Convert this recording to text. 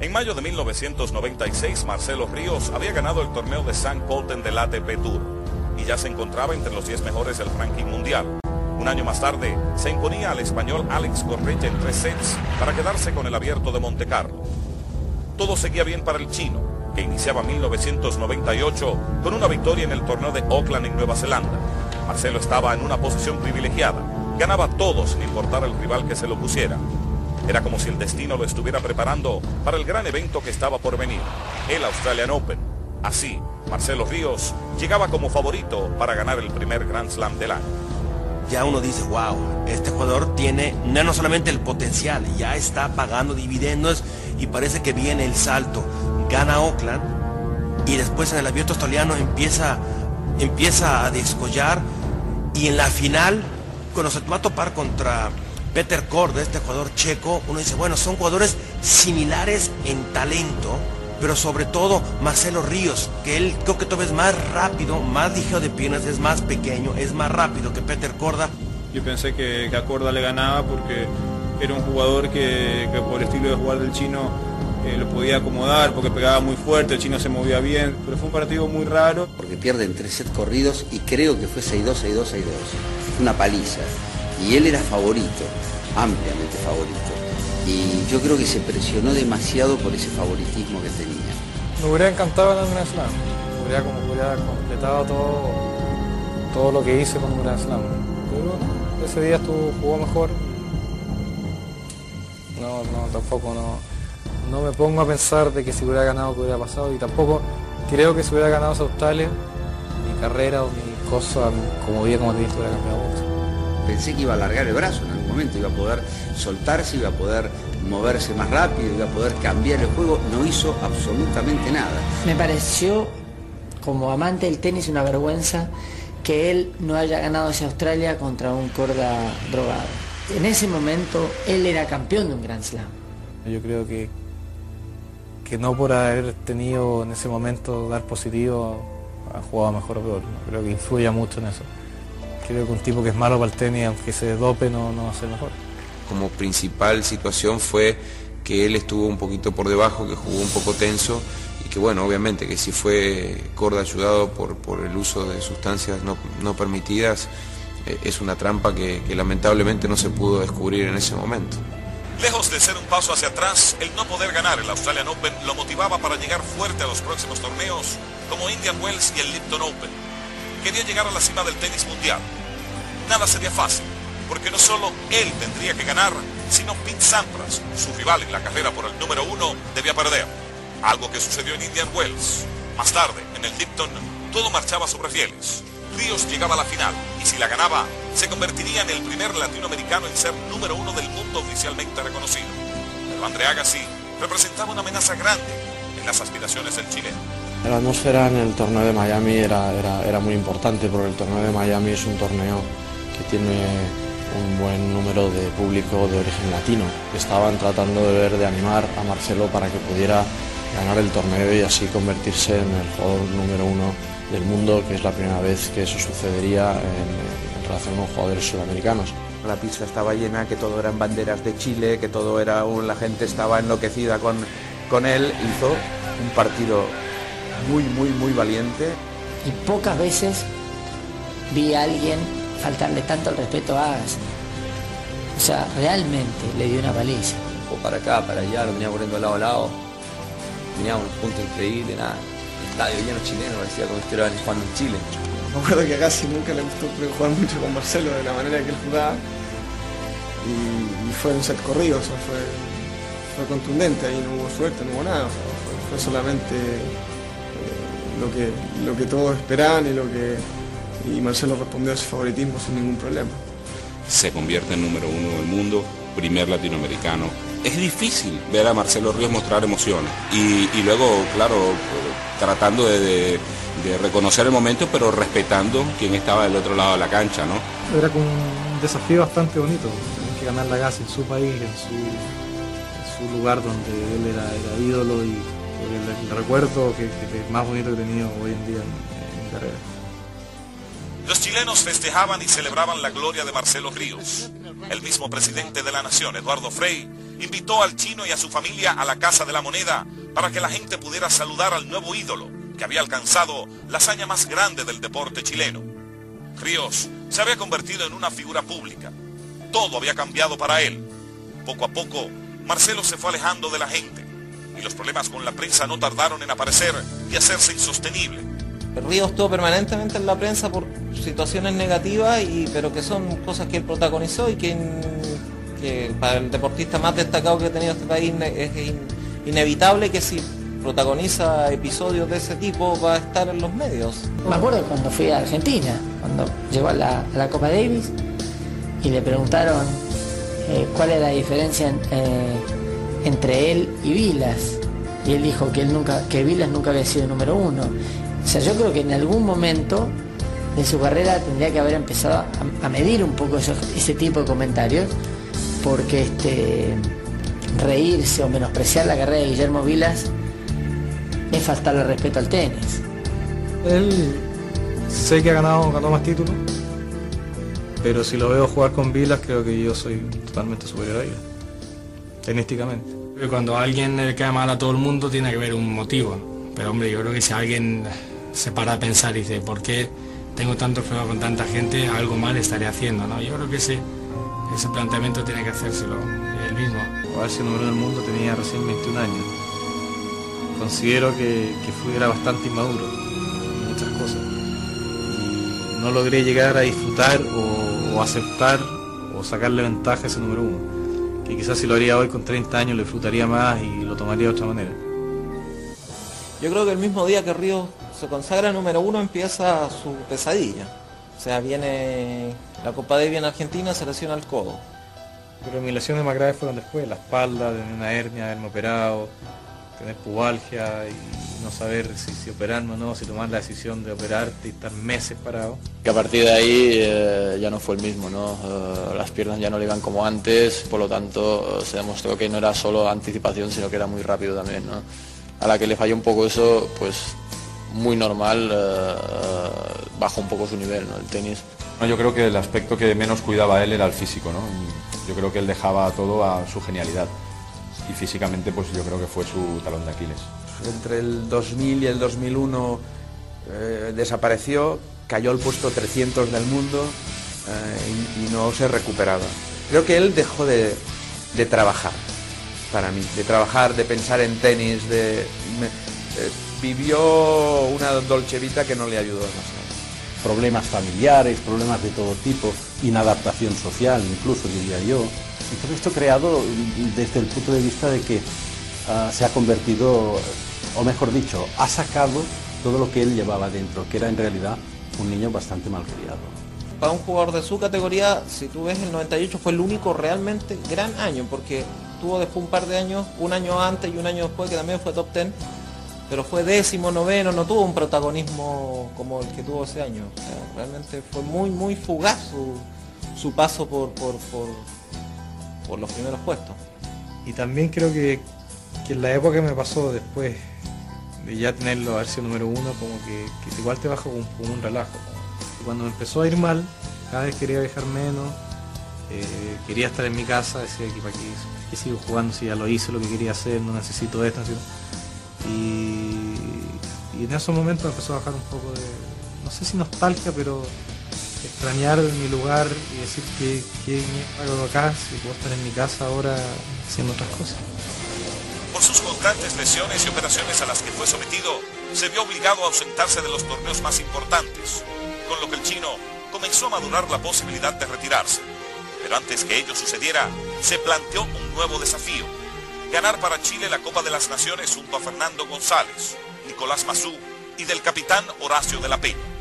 En mayo de 1996, Marcelo Ríos había ganado el torneo de San Colten del ATP Tour y ya se encontraba entre los 10 mejores del ranking mundial. Un año más tarde, se imponía al español Alex Correia en tres sets para quedarse con el abierto de Monte Carlo. Todo seguía bien para el chino, que iniciaba 1998 con una victoria en el torneo de Auckland en Nueva Zelanda. Marcelo estaba en una posición privilegiada, ganaba todo sin importar el rival que se lo pusiera. Era como si el destino lo estuviera preparando para el gran evento que estaba por venir, el Australian Open. Así, Marcelo Ríos llegaba como favorito para ganar el primer Grand Slam del año. Ya uno dice, wow, este jugador tiene no solamente el potencial, ya está pagando dividendos y parece que viene el salto gana Oakland y después en el abierto australiano empieza, empieza a descollar y en la final, cuando se va a topar contra Peter Cord, este jugador checo, uno dice, bueno, son jugadores similares en talento, pero sobre todo Marcelo Ríos, que él creo que todavía es más rápido, más ligero de piernas, es más pequeño, es más rápido que Peter Corda. Yo pensé que, a Corda le ganaba porque era un jugador que, que por el estilo de jugar del chino lo podía acomodar porque pegaba muy fuerte, el chino se movía bien, pero fue un partido muy raro. Porque pierden tres sets corridos y creo que fue 6-2, 6-2, 6-2. Una paliza. Y él era favorito, ampliamente favorito. Y yo creo que se presionó demasiado por ese favoritismo que tenía. Me hubiera encantado ganar un Slam. Hubiera, como, hubiera completado todo, todo lo que hice con un Slam. Pero ese día estuvo, jugó mejor. No, no, tampoco no no me pongo a pensar de que si hubiera ganado que hubiera pasado y tampoco creo que si hubiera ganado Australia, mi carrera o mi cosa, como vida como te dije, hubiera cambiado mucho. Pensé que iba a alargar el brazo en algún momento, iba a poder soltarse, iba a poder moverse más rápido, iba a poder cambiar el juego, no hizo absolutamente nada. Me pareció, como amante del tenis, una vergüenza que él no haya ganado ese Australia contra un corda drogado. En ese momento él era campeón de un Grand Slam. Yo creo que que no por haber tenido en ese momento dar positivo ha jugado mejor o peor. Creo que influye mucho en eso. Creo que un tipo que es malo para el tenis, aunque se dope, no, no va a ser mejor. Como principal situación fue que él estuvo un poquito por debajo, que jugó un poco tenso y que bueno, obviamente que si fue Corda ayudado por, por el uso de sustancias no, permitidas, eh, es una trampa que lamentablemente no se pudo descubrir en ese momento. Lejos de ser un paso hacia atrás, el no poder ganar el Australian Open lo motivaba para llegar fuerte a los próximos torneos como Indian Wells y el Lipton Open. Quería llegar a la cima del tenis mundial. Nada sería fácil, porque no solo él tendría que ganar, sino Pete Sampras, su rival en la carrera por el número uno, debía perder. Algo que sucedió en Indian Wells. Más tarde, en el Lipton, todo marchaba sobre fieles. Ríos llegaba a la final y si la ganaba, se convertiría en el primer latinoamericano en ser número uno del mundo oficialmente reconocido. Pero André Agassi representaba una amenaza grande en las aspiraciones del chileno. La atmósfera en el torneo de Miami era, era, muy importante porque el torneo de Miami es un torneo que tiene un buen número de público de origen latino. Estaban tratando de ver, de animar a Marcelo para que pudiera ganar el torneo y así convertirse en el jugador número uno del mundo, que es la primera vez que eso sucedería en, relación con jugadores sudamericanos. La pista estaba llena, que todo eran banderas de Chile, que todo era un, la gente estaba enloquecida con, con él. Hizo un partido muy, muy, muy valiente. Y pocas veces vi a alguien faltarle tanto el respeto a Agassi. O sea, realmente le dio una paliza. O para acá, para allá, lo venía corriendo lado a lado. Tenía un punto increíble, nada estadio lleno chileno, parecía como si estuvieran jugando en Chile. Me acuerdo que a casi nunca le gustó jugar mucho con Marcelo de la manera que él jugaba. Y, fue un set corrido, fue, fue contundente, ahí no hubo suerte, no hubo nada, fue, solamente eh, lo, que, lo que todos esperaban y lo que y Marcelo respondió a ese favoritismo sin ningún problema. Se convierte en número uno del mundo, primer latinoamericano. Es difícil ver a Marcelo Ríos mostrar emociones y, y luego, claro, tratando de, reconocer el momento, pero respetando quién estaba del otro lado de la cancha, ¿no? Era como un desafío bastante bonito, tener que ganar la gas en su país, en su, lugar donde él era, ídolo y el, recuerdo que, más bonito que he tenido hoy en día en, mi carrera. Los chilenos festejaban y celebraban la gloria de Marcelo Ríos. El mismo presidente de la nación, Eduardo Frei, invitó al chino y a su familia a la Casa de la Moneda para que la gente pudiera saludar al nuevo ídolo que había alcanzado la hazaña más grande del deporte chileno. Ríos se había convertido en una figura pública. Todo había cambiado para él. Poco a poco, Marcelo se fue alejando de la gente y los problemas con la prensa no tardaron en aparecer y hacerse insostenible. Ríos estuvo permanentemente en la prensa por situaciones negativas, y, pero que son cosas que él protagonizó y que, para el deportista más destacado que ha tenido este país es inevitable que si protagoniza episodios de ese tipo va a estar en los medios. Me acuerdo cuando fui a Argentina, cuando llegó a la, Copa Davis y le preguntaron eh, cuál era la diferencia eh, entre él y Vilas. Y él dijo que él nunca, que Vilas nunca había sido número uno. O sea, yo creo que en algún momento de su carrera tendría que haber empezado a, medir un poco ese tipo de comentarios, porque este, reírse o menospreciar la carrera de Guillermo Vilas es faltarle respeto al tenis. Él sé que ha ganado, ganó más títulos, pero si lo veo jugar con Vilas creo que yo soy totalmente superior a él, tenísticamente. Cuando alguien le cae mal a todo el mundo tiene que haber un motivo, pero hombre, yo creo que si alguien se para a pensar y dice, ¿por qué tengo tanto feo con tanta gente? Algo mal estaré haciendo, ¿no? Yo creo que ese, ese planteamiento tiene que hacérselo él mismo. A ver si el número del mundo tenía recién 21 años considero que, que fui, era bastante inmaduro en muchas cosas. Y no logré llegar a disfrutar o, aceptar o sacarle ventaja a ese número uno. Que quizás si lo haría hoy con 30 años lo disfrutaría más y lo tomaría de otra manera. Yo creo que el mismo día que Río se consagra número uno empieza su pesadilla. O sea, viene la Copa de en Argentina, se lesiona el codo. Pero mis lesiones más graves fueron después, la espalda, de una hernia, haberme operado, tener pubalgia y no saber si, si operarme o no, si tomar la decisión de operarte y estar meses parado. Que a partir de ahí eh, ya no fue el mismo, ¿no? Eh, las piernas ya no le iban como antes, por lo tanto se demostró que no era solo anticipación, sino que era muy rápido también, ¿no? A la que le falló un poco eso, pues muy normal, eh, bajó un poco su nivel, ¿no? El tenis. yo creo que el aspecto que menos cuidaba él era el físico, ¿no? Yo creo que él dejaba todo a su genialidad y físicamente pues yo creo que fue su talón de Aquiles. Entre el 2000 y el 2001 eh, desapareció, cayó al puesto 300 del mundo eh, y, no se recuperaba. Creo que él dejó de, trabajar, para mí, de trabajar, de pensar en tenis, de, eh, vivió una dolce vita que no le ayudó demasiado. Problemas familiares, problemas de todo tipo, inadaptación social incluso diría yo, y todo esto creado desde el punto de vista de que ah, se ha convertido, o mejor dicho, ha sacado todo lo que él llevaba dentro, que era en realidad un niño bastante mal criado. Para un jugador de su categoría, si tú ves el 98 fue el único realmente gran año, porque tuvo después un par de años, un año antes y un año después que también fue top 10, pero fue décimo, noveno, no tuvo un protagonismo como el que tuvo ese año. realmente fue muy, muy fugaz su, paso por, por por los primeros puestos. Y también creo que, en la época que me pasó después de ya tenerlo, haber sido número uno, como que, igual te baja como, un relajo. cuando me empezó a ir mal, cada vez quería viajar menos, eh, quería estar en mi casa, decía que para qué, sigo jugando si ya lo hice lo que quería hacer, no necesito esto, Y, y en esos momentos empezó a bajar un poco de, no sé si nostalgia, pero extrañar mi lugar y decir que, que hago acá si puedo estar en mi casa ahora haciendo otras cosas. Por sus constantes lesiones y operaciones a las que fue sometido, se vio obligado a ausentarse de los torneos más importantes, con lo que el chino comenzó a madurar la posibilidad de retirarse. Pero antes que ello sucediera, se planteó un nuevo desafío, ganar para Chile la Copa de las Naciones junto a Fernando González, Nicolás Mazú y del capitán Horacio de la Peña.